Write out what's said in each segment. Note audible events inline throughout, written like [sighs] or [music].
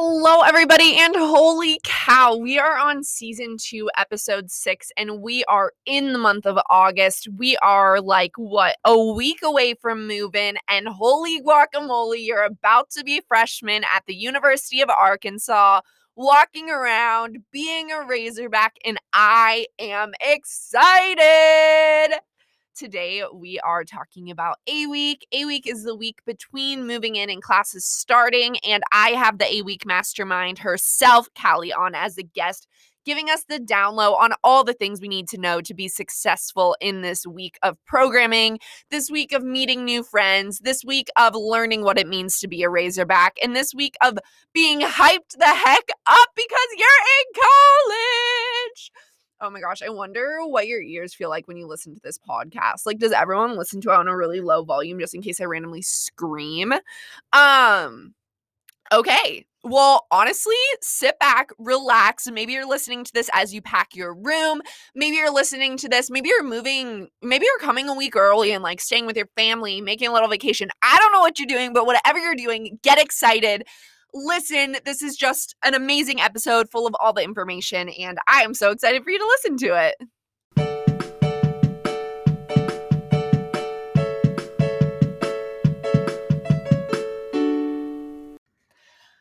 Hello, everybody, and holy cow, we are on season two, episode six, and we are in the month of August. We are like, what, a week away from moving, and holy guacamole, you're about to be freshmen at the University of Arkansas, walking around, being a Razorback, and I am excited. Today, we are talking about A Week. A Week is the week between moving in and classes starting, and I have the A Week mastermind herself, Callie, on as a guest, giving us the down low on all the things we need to know to be successful in this week of programming, this week of meeting new friends, this week of learning what it means to be a Razorback, and this week of being hyped the heck up because you're in college. Oh my gosh, I wonder what your ears feel like when you listen to this podcast. Like does everyone listen to it on a really low volume just in case I randomly scream? Um okay. Well, honestly, sit back, relax. Maybe you're listening to this as you pack your room. Maybe you're listening to this. Maybe you're moving. Maybe you're coming a week early and like staying with your family, making a little vacation. I don't know what you're doing, but whatever you're doing, get excited listen. This is just an amazing episode full of all the information, and I am so excited for you to listen to it.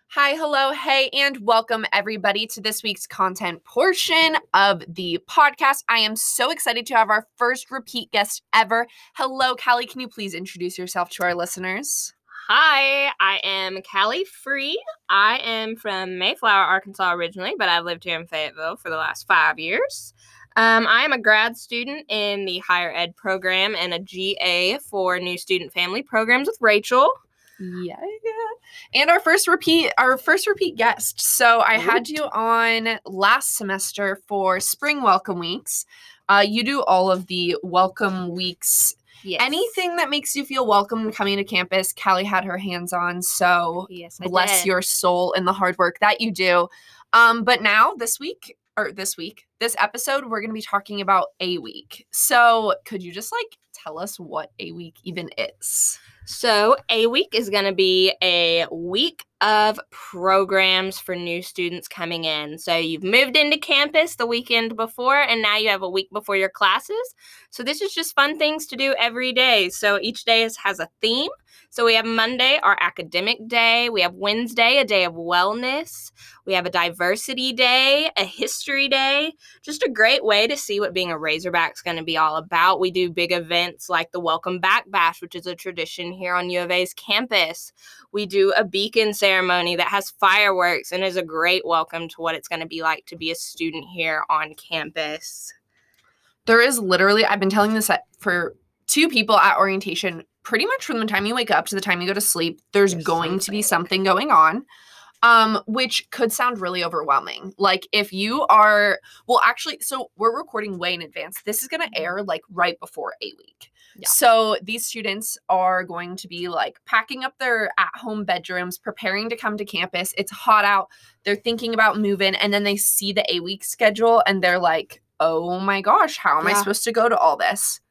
Hi, hello, hey, and welcome everybody to this week's content portion of the podcast. I am so excited to have our first repeat guest ever. Hello, Callie. Can you please introduce yourself to our listeners? Hi, I am Callie Free. I am from Mayflower, Arkansas originally, but I've lived here in Fayetteville for the last five years. Um, I am a grad student in the higher ed program and a GA for new student family programs with Rachel. Yeah, yeah. And our first repeat, our first repeat guest. So I had you on last semester for spring welcome weeks. Uh, you do all of the welcome weeks Yes. Anything that makes you feel welcome coming to campus, Callie had her hands on. So yes, bless your soul and the hard work that you do. Um, but now this week, or this week, this episode, we're going to be talking about a week. So could you just like tell us what a week even is? So, A Week is going to be a week of programs for new students coming in. So, you've moved into campus the weekend before, and now you have a week before your classes. So, this is just fun things to do every day. So, each day is, has a theme. So, we have Monday, our academic day. We have Wednesday, a day of wellness. We have a diversity day, a history day. Just a great way to see what being a Razorback is going to be all about. We do big events like the Welcome Back Bash, which is a tradition here on U of A's campus. We do a beacon that has fireworks and is a great welcome to what it's going to be like to be a student here on campus. There is literally, I've been telling this for two people at orientation pretty much from the time you wake up to the time you go to sleep, there's, There's going to be something. something going on. Um, which could sound really overwhelming. Like if you are well, actually, so we're recording way in advance. This is gonna air like right before a week. Yeah. So these students are going to be like packing up their at-home bedrooms, preparing to come to campus. It's hot out. They're thinking about moving, and then they see the a week schedule and they're like, oh my gosh, how am I supposed to go to all this?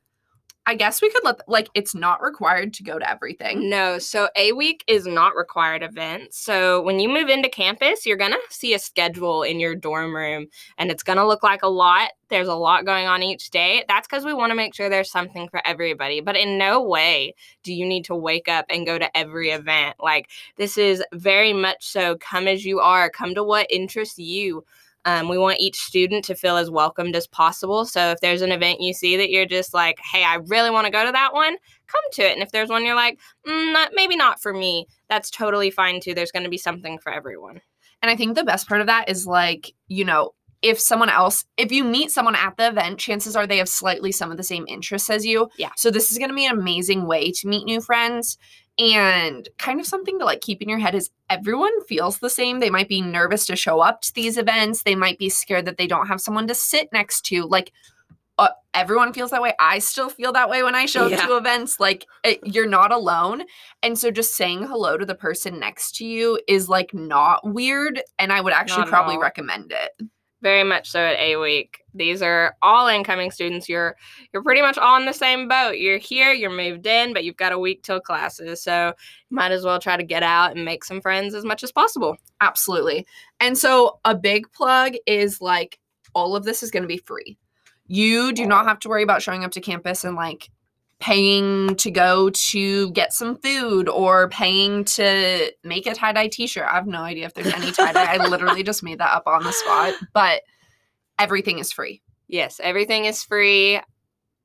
I guess we could let like it's not required to go to everything. No, so A Week is not required event. So when you move into campus, you're going to see a schedule in your dorm room and it's going to look like a lot. There's a lot going on each day. That's because we want to make sure there's something for everybody. But in no way do you need to wake up and go to every event. Like, this is very much so come as you are, come to what interests you. Um, we want each student to feel as welcomed as possible. So if there's an event you see that you're just like, hey, I really want to go to that one, come to it. And if there's one you're like, mm, not, maybe not for me, that's totally fine too. There's going to be something for everyone. And I think the best part of that is like, you know, if someone else, if you meet someone at the event, chances are they have slightly some of the same interests as you. Yeah. So this is going to be an amazing way to meet new friends and kind of something to like keep in your head is everyone feels the same. They might be nervous to show up to these events. They might be scared that they don't have someone to sit next to. Like uh, everyone feels that way. I still feel that way when I show Yeah. up to events. Like it, you're not alone. And so just saying hello to the person next to you is like not weird. And I would actually Not probably recommend it. Very much so at A Week. These are all incoming students. You're you're pretty much on the same boat. You're here, you're moved in, but you've got a week till classes. So might as well try to get out and make some friends as much as possible. Absolutely. And so a big plug is like all of this is going to be free. You do not have to worry about showing up to campus and like paying to go to get some food or paying to make a tie dye t shirt. I have no idea if there's any tie dye. I [laughs] literally just made that up on the spot, but everything is free. Yes, everything is free.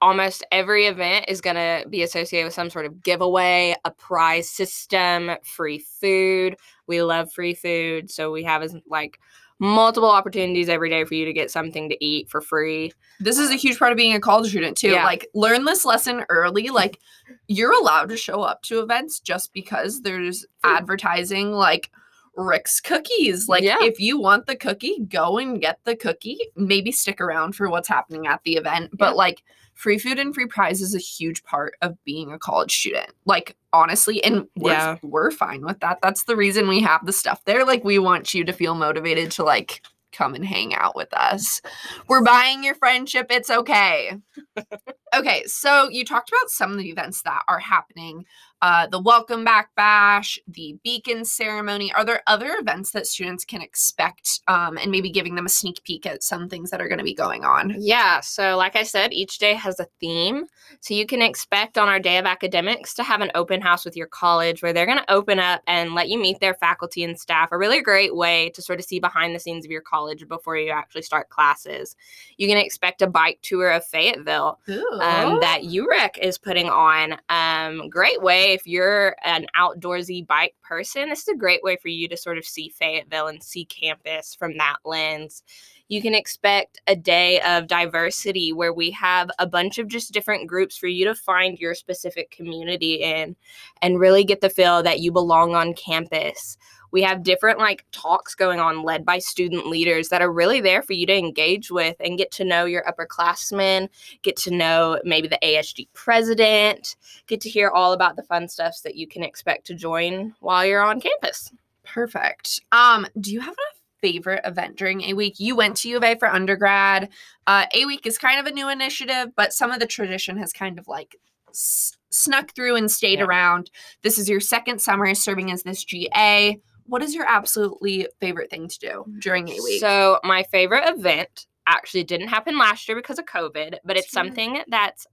Almost every event is going to be associated with some sort of giveaway, a prize system, free food. We love free food. So we have as like multiple opportunities every day for you to get something to eat for free. This is a huge part of being a college student too. Yeah. Like learn this lesson early. Like you're allowed to show up to events just because there's advertising like Rick's cookies. Like Yeah. if you want the cookie, go and get the cookie. Maybe stick around for what's happening at the event. But Yeah. like free food and free prize is a huge part of being a college student. Like honestly, and we're Yeah. we're fine with that. That's the reason we have the stuff there. Like we want you to feel motivated to like come and hang out with us. We're buying your friendship. It's okay. [laughs] okay, so you talked about some of the events that are happening. Uh, the welcome back bash, the beacon ceremony. Are there other events that students can expect um, and maybe giving them a sneak peek at some things that are going to be going on? Yeah, so like I said, each day has a theme. So you can expect on our day of academics to have an open house with your college where they're going to open up and let you meet their faculty and staff. A really great way to sort of see behind the scenes of your college before you actually start classes. You can expect a bike tour of Fayetteville um, that UREC is putting on. Um, great way if you're an outdoorsy bike person. This is a great way for you to sort of see Fayetteville and see campus from that lens. You can expect a day of diversity where we have a bunch of just different groups for you to find your specific community in and really get the feel that you belong on campus we have different like talks going on led by student leaders that are really there for you to engage with and get to know your upperclassmen get to know maybe the asg president get to hear all about the fun stuffs that you can expect to join while you're on campus Perfect. Um, do you have a favorite event during A Week? You went to U of A for undergrad. Uh, A Week is kind of a new initiative, but some of the tradition has kind of like s- snuck through and stayed Yeah. around. This is your second summer serving as this GA. What is your absolutely favorite thing to do during A Week? So my favorite event actually didn't happen last year because of COVID, but it's Sure. something that's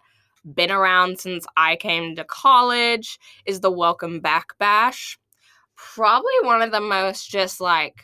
been around since I came to college is the Welcome Back Bash. Probably one of the most just like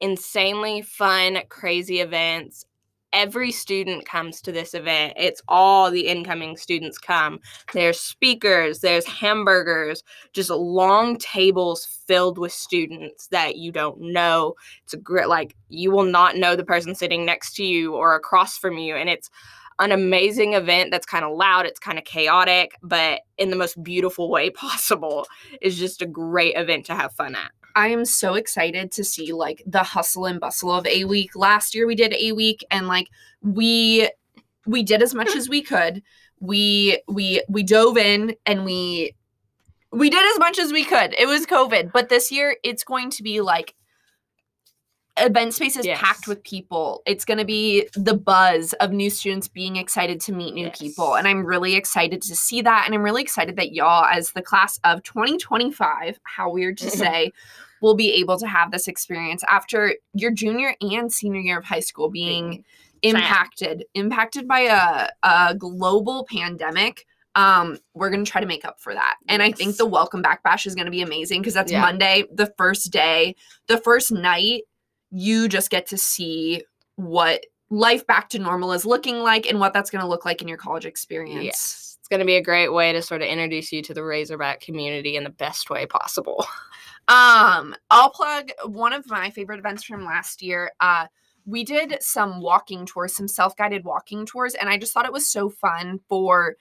insanely fun, crazy events. Every student comes to this event. It's all the incoming students come. There's speakers, there's hamburgers, just long tables filled with students that you don't know it's a great like you will not know the person sitting next to you or across from you and it's an amazing event that's kind of loud it's kind of chaotic but in the most beautiful way [laughs] possible is just a great event to have fun at I am so excited to see like the hustle and bustle of a week. Last year we did a week and like we we did as much as we could. We we we dove in and we we did as much as we could. It was COVID, but this year it's going to be like event space is packed with people. It's going to be the buzz of new students being excited to meet new people. And I'm really excited to see that. And I'm really excited that y'all, as the class of 2025, how weird to [laughs] say, will be able to have this experience after your junior and senior year of high school being impacted, impacted by a, a global pandemic. Um, we're gonna try to make up for that. And I think the welcome back bash is gonna be amazing because that's Yeah. Monday, the first day, the first night, you just get to see what life back to normal is looking like and what that's gonna look like in your college experience. yes it's going to be a great way to sort of introduce you to the razorback community in the best way possible [laughs] Um, I'll plug one of my favorite events from last year. Uh, we did some walking tours, some self-guided walking tours, and I just thought it was so fun for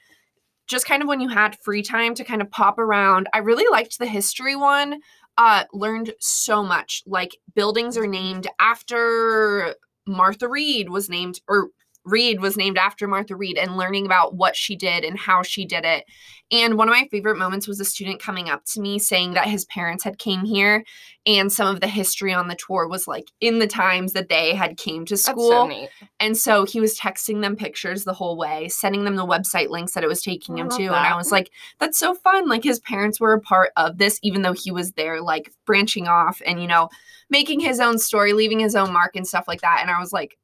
just kind of when you had free time to kind of pop around. I really liked the history one. Uh, learned so much. Like buildings are named after Martha Reed was named, or Reed was named after Martha Reed, and learning about what she did and how she did it. And one of my favorite moments was a student coming up to me saying that his parents had came here and some of the history on the tour was like in the times that they had came to school. so neat. And so he was texting them pictures the whole way, sending them the website links that it was taking I him to. And I was like, that's so fun. Like his parents were a part of this, even though he was there, like branching off and, you know, making his own story, leaving his own mark and stuff like that. And I was like,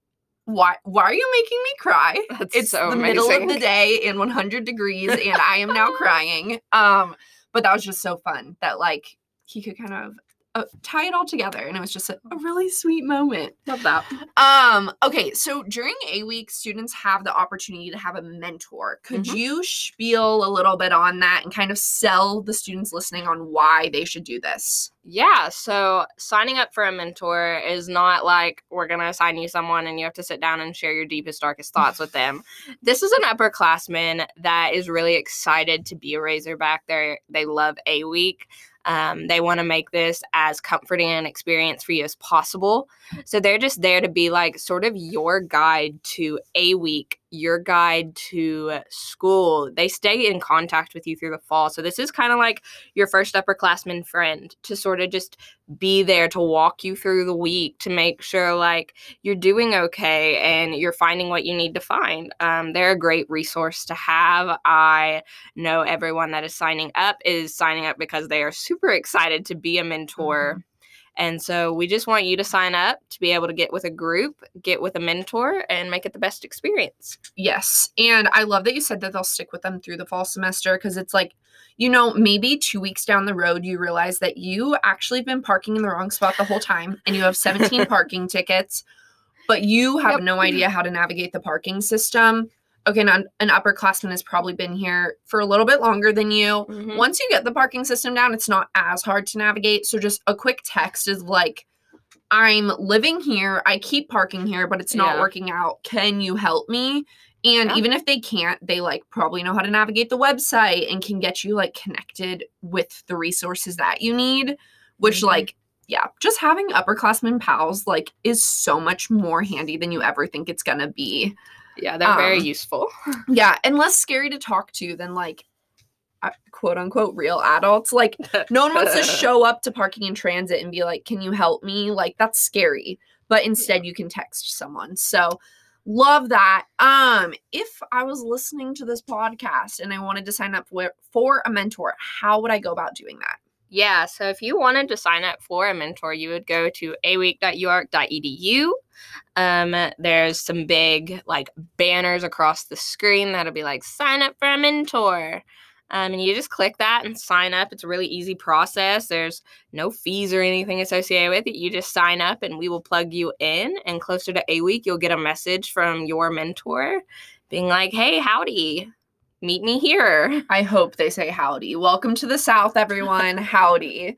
why why are you making me cry? That's It's so the middle of the day in 100 degrees and I am now [laughs] crying. Um, but that was just so fun that like he could kind of uh, tie it all together and it was just a, a really sweet moment. Love that. Um, okay, so during A week, students have the opportunity to have a mentor. Could Mhm. you spiel a little bit on that and kind of sell the students listening on why they should do this? Yeah, so signing up for a mentor is not like we're going to assign you someone and you have to sit down and share your deepest, darkest thoughts with them. [laughs] This is an upperclassman that is really excited to be a Razorback. They they love A Week. Um, they want to make this as comforting an experience for you as possible. So they're just there to be like sort of your guide to A Week, your guide to school. They stay in contact with you through the fall. So this is kind of like your first upperclassman friend to sort of just be there to walk you through the week to make sure like you're doing okay and you're finding what you need to find. Um, they're a great resource to have. I know everyone that is signing up is signing up because they are super excited to be a mentor. And so we just want you to sign up to be able to get with a group, get with a mentor, and make it the best experience. Yes. And I love that you said that they'll stick with them through the fall semester because it's like, you know, maybe two weeks down the road, you realize that you actually have been parking in the wrong spot the whole time and you have 17 [laughs] parking tickets, but you have Yep. no idea how to navigate the parking system. Okay, now an upperclassman has probably been here for a little bit longer than you. Mhm. Once you get the parking system down, it's not as hard to navigate. So just a quick text is like, I'm living here. I keep parking here, but it's not Yeah. working out. Can you help me? And Yeah. even if they can't, they like probably know how to navigate the website and can get you like connected with the resources that you need, which Mhm. like yeah, just having upperclassmen pals like is so much more handy than you ever think it's going to be. Yeah, they're very Um, useful. [laughs] Yeah, and less scary to talk to than like uh, quote unquote real adults. Like no one wants to [laughs] show up to parking in transit and be like, "Can you help me?" Like that's scary. But instead you can text someone. So love that. Um if I was listening to this podcast and I wanted to sign up for, for a mentor, how would I go about doing that? Yeah, so if you wanted to sign up for a mentor, you would go to aweek.uark.edu. Um, there's some big like banners across the screen that'll be like sign up for a mentor. Um, and you just click that and sign up. It's a really easy process. There's no fees or anything associated with it. You just sign up and we will plug you in. And closer to a week, you'll get a message from your mentor being like, hey, howdy, meet me here. [laughs] I hope they say howdy. Welcome to the South, everyone. [laughs] howdy.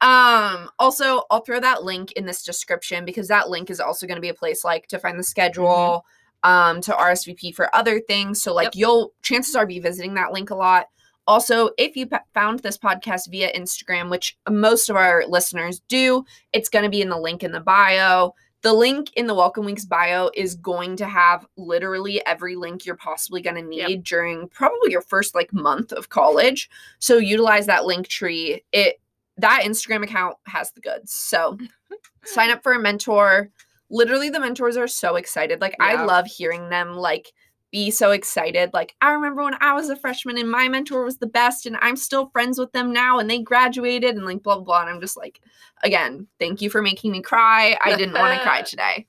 Um, also, I'll throw that link in this description because that link is also going to be a place like to find the schedule, um, to RSVP for other things. So, like, Yep. you'll chances are be visiting that link a lot. Also, if you p- found this podcast via Instagram, which most of our listeners do, it's going to be in the link in the bio. The link in the Welcome Week's bio is going to have literally every link you're possibly going to need Yep. during probably your first like month of college. So utilize that link tree. It that Instagram account has the goods. So mm-hmm. sign up for a mentor. Literally the mentors are so excited. Like I love hearing them like be so excited. Like I remember when I was a freshman and my mentor was the best and I'm still friends with them now and they graduated and like blah blah blah. And I'm just like, again, thank you for making me cry. I didn't want to cry [laughs] today.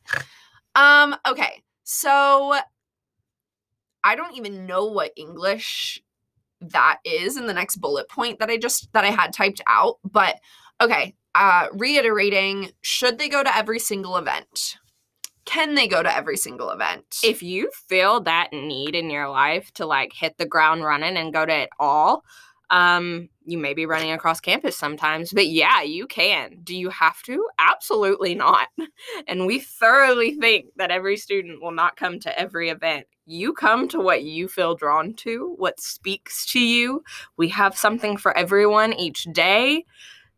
Um, okay. So I don't even know what English that is in the next bullet point that I just that I had typed out, but okay. Uh reiterating, should they go to every single event? Can they go to every single event? if you feel that need in your life to like hit the ground running and go to it all, um, you may be running across campus sometimes, but yeah, you can. Do you have to? Absolutely not. [laughs] And we thoroughly think that every student will not come to every event. You come to what you feel drawn to, what speaks to you. We have something for everyone each day.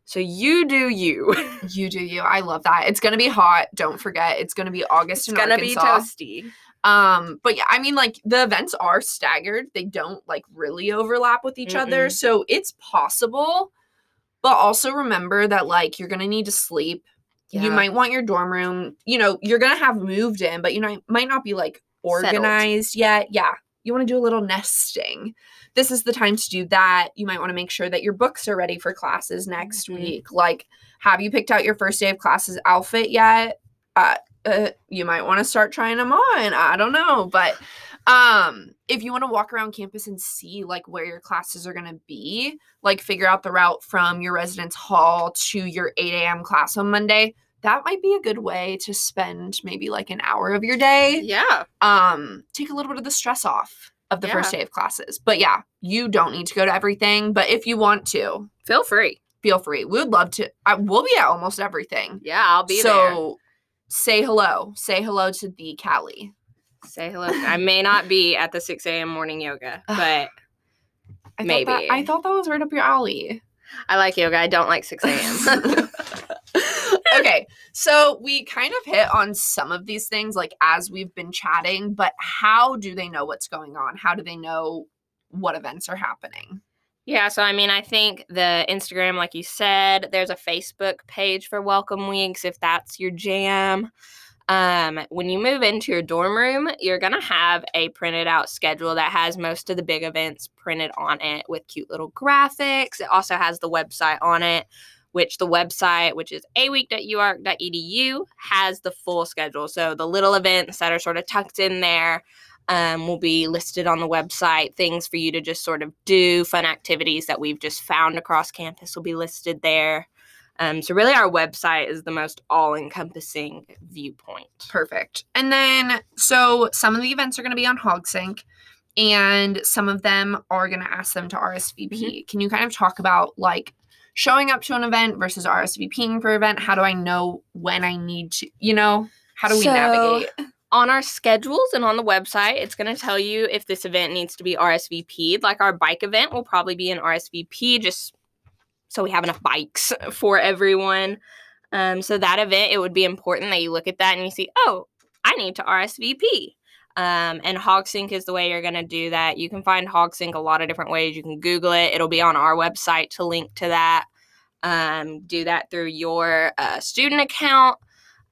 So you do you. [laughs] you do you. I love that. It's gonna be hot. Don't forget. It's gonna be August It's gonna be Arkansas. toasty. Um, but yeah, I mean, like the events are staggered. They don't like really overlap with each other. Mm-mm. So it's possible. But also remember that like you're gonna need to sleep. You might want your dorm room. You know, you're gonna have moved in, but you know, might not be like Settled. organized yet. Yeah. You want to do a little nesting. This is the time to do that. You might want to make sure that your books are ready for classes next Mhm. week. Like, have you picked out your first day of classes outfit yet? Uh, uh, you might want to start trying them on. I don't know, but um, if you want to walk around campus and see like where your classes are going to be, like figure out the route from your residence hall to your 8 a.m. class on Monday, that might be a good way to spend maybe like an hour of your day. Yeah. Um, take a little bit of the stress off of the first day of classes. But yeah, you don't need to go to everything, but if you want to, Feel free. feel free. We would love to. I, we'll be at almost everything. Yeah, I'll be so there. say hello. Say hello to the Callie. Say hello. I may not be at the 6 a.m. morning yoga, [sighs] but I Thought that, I thought that was right up your alley. I like yoga. I don't like 6 a.m. [laughs] [laughs] okay, so we kind of hit on some of these things like as we've been chatting, but how do they know what's going on? How do they know what events are happening? Yeah, so I mean, I think the Instagram, like you said, there's a Facebook page for Welcome Weeks if that's your jam. Um, when you move into your dorm room, you're gonna have a printed out schedule that has most of the big events printed on it with cute little graphics. It also has the website on it, which the website, which is aweek.uark.edu, has the full schedule. So the little events that are sort of tucked in there um, will be listed on the website. Things for you to just sort of do, fun activities that we've just found across campus will be listed there. Um, so, really, our website is the most all encompassing viewpoint. Perfect. And then, so some of the events are going to be on HogSync, and some of them are going to ask them to RSVP. Can you kind of talk about like showing up to an event versus RSVPing for an event? How do I know when I need to, you know, how do we So- navigate? On our schedules and on the website, it's going to tell you if this event needs to be RSVP'd. Like our bike event will probably be an RSVP just so we have enough bikes [laughs] for everyone. Um, so that event, it would be important that you look at that and you see, oh, I need to RSVP. Um, and HogSync is the way you're going to do that. You can find HogSync a lot of different ways. You can Google it, it'll be on our website to link to that. Um, do that through your uh, student account.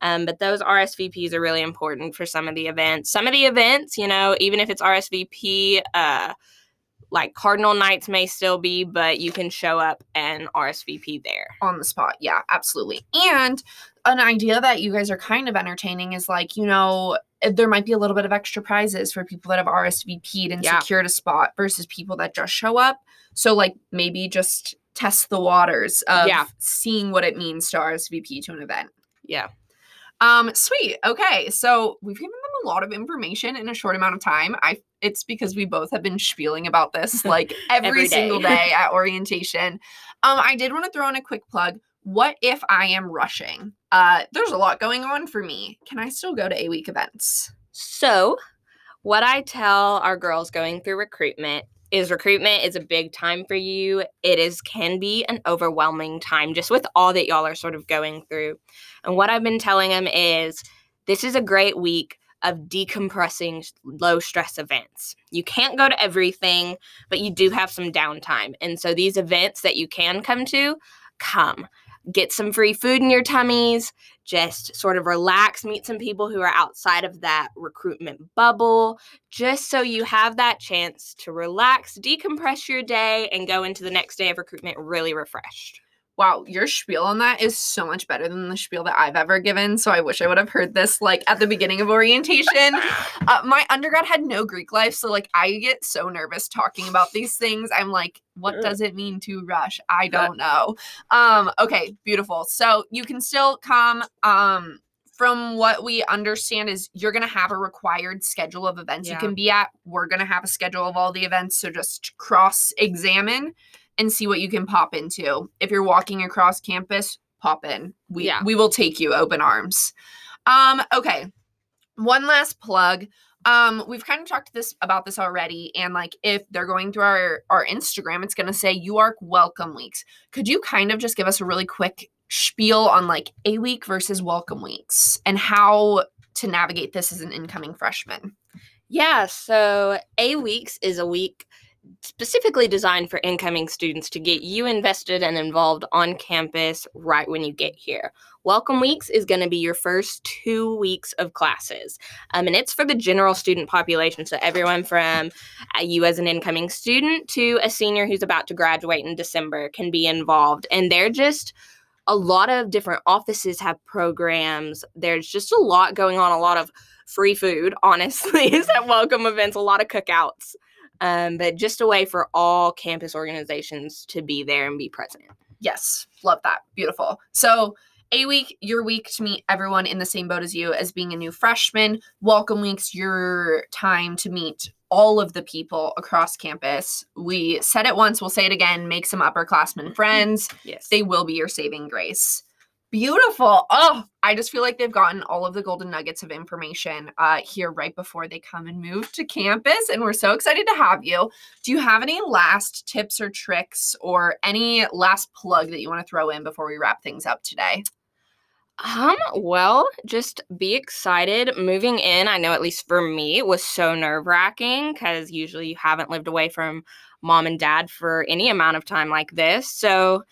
Um, but those RSVPs are really important for some of the events. Some of the events, you know, even if it's RSVP, uh, like Cardinal Nights may still be, but you can show up and RSVP there. on the spot. Yeah, absolutely. And an idea that you guys are kind of entertaining is like, you know, eh, there might be a little bit of extra prizes for people that have RSVP'd and Yeah. secured a spot versus people that just show up. So, like, maybe just test the waters of Yeah. seeing what it means to RSVP to an event. Yeah. Um, sweet. Okay. So we've given them a lot of information in a short amount of time. I it's because we both have been spieling about this [laughs] like every, Every single day. day at orientation. Um, I did want to throw in a quick plug. What if I am rushing? Uh, there's a lot going on for me. Can I still go to a week events? So, what I tell our girls going through recruitment is recruitment is a big time for you. It is can be an overwhelming time just with all that y'all are sort of going through. And what I've been telling them is this is a great week of decompressing low stress events. You can't go to everything, but you do have some downtime. And so these events that you can come to, come. Get some free food in your tummies, just sort of relax, meet some people who are outside of that recruitment bubble, just so you have that chance to relax, decompress your day, and go into the next day of recruitment really refreshed. Wow, your spiel on that is so much better than the spiel that I've ever given. So I wish I would have heard this like at the beginning of orientation. [laughs] Uh, my undergrad had no Greek life, so like I get so nervous talking about these things. I'm like, what does it mean to rush? I don't know. Um, okay, beautiful. So you can still come. Um, from what we understand is you're gonna have a required schedule of events you can be at. We're gonna have a schedule of all the events, so just cross examine and see what you can pop into. If you're walking across campus, pop in. We Yeah. we will take you open arms. Um, okay. One last plug. Um, we've kind of talked this about this already, and like if they're going through our our Instagram, it's gonna say UARK Welcome Weeks. Could you kind of just give us a really quick spiel on like a week versus welcome weeks and how to navigate this as an incoming freshman? Yeah, so A Weeks is a week specifically designed for incoming students to get you invested and involved on campus right when you get here. Welcome Weeks is going to be your first two weeks of classes, um, and it's for the general student population. So, everyone from uh, you as an incoming student to a senior who's about to graduate in December can be involved. And they're just a lot of different offices have programs. There's just a lot going on, a lot of free food, honestly, [laughs] is at welcome events, a lot of cookouts um, but just a way for all campus organizations to be there and be present. Yes, love that. Beautiful. So, a week, your week to meet everyone in the same boat as you as being a new freshman. Welcome weeks, your time to meet all of the people across campus. We said it once, we'll say it again make some upperclassmen [laughs] friends. Yes. They will be your saving grace. Beautiful. Oh, I just feel like they've gotten all of the golden nuggets of information uh, here right before they come and move to campus. And we're so excited to have you. Do you have any last tips or tricks or any last plug that you want to throw in before we wrap things up today? Um, well, just be excited. Moving in, I know at least for me, it was so nerve wracking because usually you haven't lived away from mom and dad for any amount of time like this. So,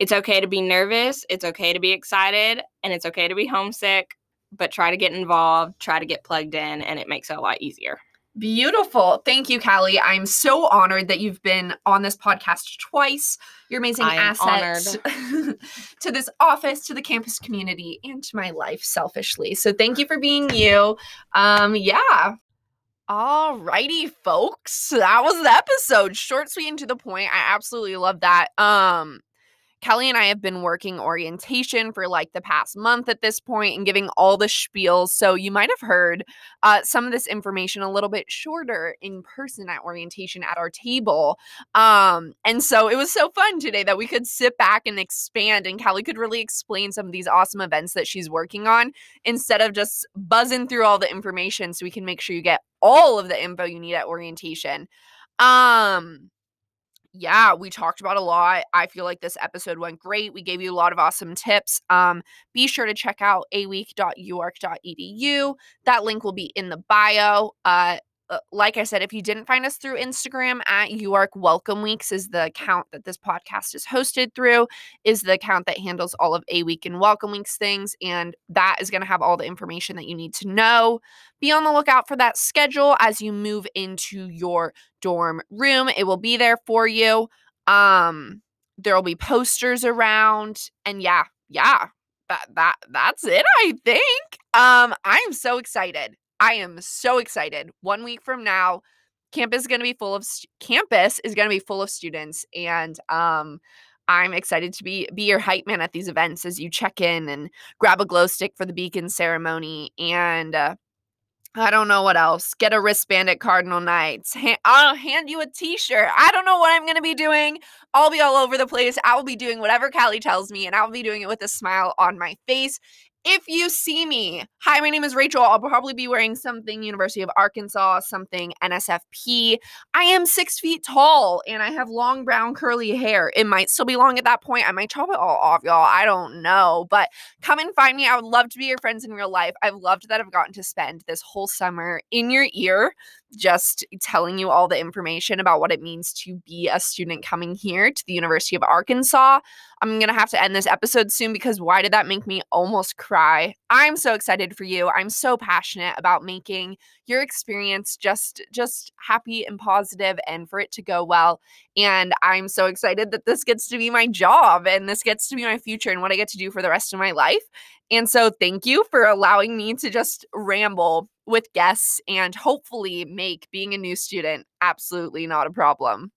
it's okay to be nervous, it's okay to be excited, and it's okay to be homesick, but try to get involved, try to get plugged in, and it makes it a lot easier. Beautiful. Thank you, Callie. I'm so honored that you've been on this podcast twice. You're amazing asset [laughs] to this office, to the campus community, and to my life selfishly. So thank you for being you. Um, yeah. All righty, folks. That was the episode. Short, sweet, and to the point. I absolutely love that. Um, Callie and I have been working orientation for like the past month at this point and giving all the spiels. So you might have heard uh, some of this information a little bit shorter in person at orientation at our table. Um, and so it was so fun today that we could sit back and expand, and Callie could really explain some of these awesome events that she's working on instead of just buzzing through all the information so we can make sure you get all of the info you need at orientation. Um, yeah, we talked about a lot. I feel like this episode went great. We gave you a lot of awesome tips. Um, be sure to check out aweek.uark.edu. That link will be in the bio. Uh, like I said, if you didn't find us through Instagram at UARK Welcome Weeks is the account that this podcast is hosted through, is the account that handles all of A Week and Welcome Weeks things. And that is going to have all the information that you need to know. Be on the lookout for that schedule as you move into your dorm room. It will be there for you. Um, there will be posters around. And yeah, yeah, that that that's it, I think. Um, I'm so excited. I am so excited. One week from now, campus is going to be full of st- campus is going to be full of students and um I'm excited to be be your hype man at these events as you check in and grab a glow stick for the beacon ceremony and uh, I don't know what else. Get a wristband at Cardinal Nights. Ha- I'll hand you a t-shirt. I don't know what I'm going to be doing. I'll be all over the place. I will be doing whatever Callie tells me and I'll be doing it with a smile on my face if you see me, hi, my name is Rachel. I'll probably be wearing something University of Arkansas, something NSFP. I am six feet tall and I have long brown curly hair. It might still be long at that point. I might chop it all off, y'all. I don't know. But come and find me. I would love to be your friends in real life. I've loved that I've gotten to spend this whole summer in your ear just telling you all the information about what it means to be a student coming here to the University of Arkansas. I'm going to have to end this episode soon because why did that make me almost cry? I'm so excited for you. I'm so passionate about making your experience just just happy and positive and for it to go well. And I'm so excited that this gets to be my job and this gets to be my future and what I get to do for the rest of my life. And so thank you for allowing me to just ramble with guests and hopefully make being a new student absolutely not a problem.